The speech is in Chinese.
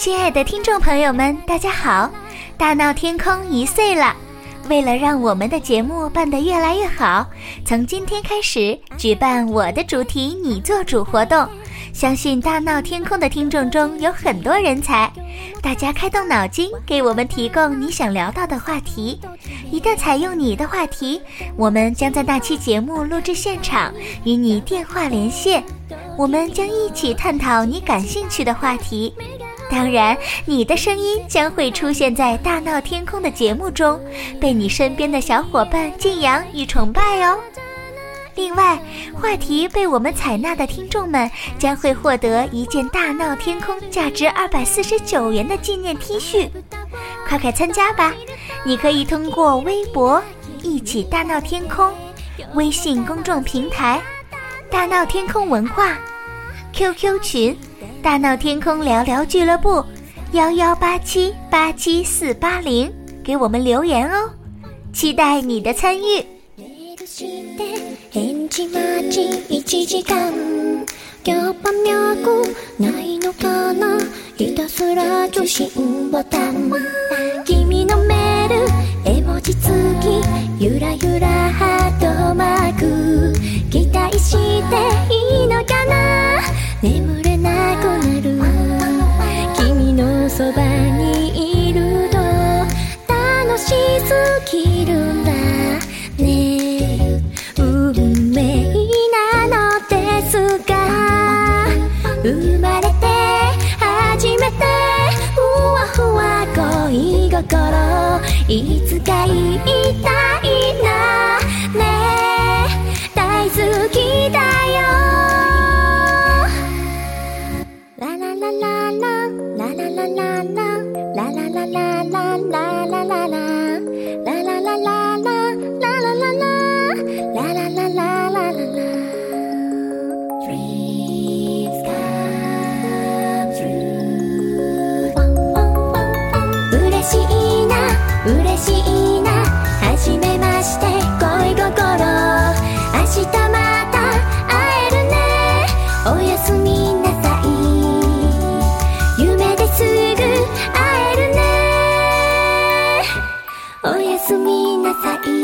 亲爱的听众朋友们，大家好！大闹天空一岁了，为了让我们的节目办得越来越好，从今天开始举办我的主题你做主活动。相信大闹天空的听众中有很多人才，大家开动脑筋，给我们提供你想聊到的话题。一旦采用你的话题，我们将在那期节目录制现场与你电话连线，我们将一起探讨你感兴趣的话题。当然，你的声音将会出现在大闹天空的节目中，被你身边的小伙伴敬仰与崇拜哦。另外，话题被我们采纳的听众们将会获得一件大闹天空价值二百四十九元的纪念 T 恤，快快参加吧！你可以通过微博“一起大闹天空”、微信公众平台“大闹天空文化”、QQ 群。大闹天空聊聊俱乐部，幺幺八七八七四八零，给我们留言哦，期待你的参与。すぎるんだね。運命なのですが生まれて初めてふわふわ恋心いつか言いたいなね。大好きだよ。啦啦啦啦啦啦啦啦啦啦啦啦啦啦すみなさい。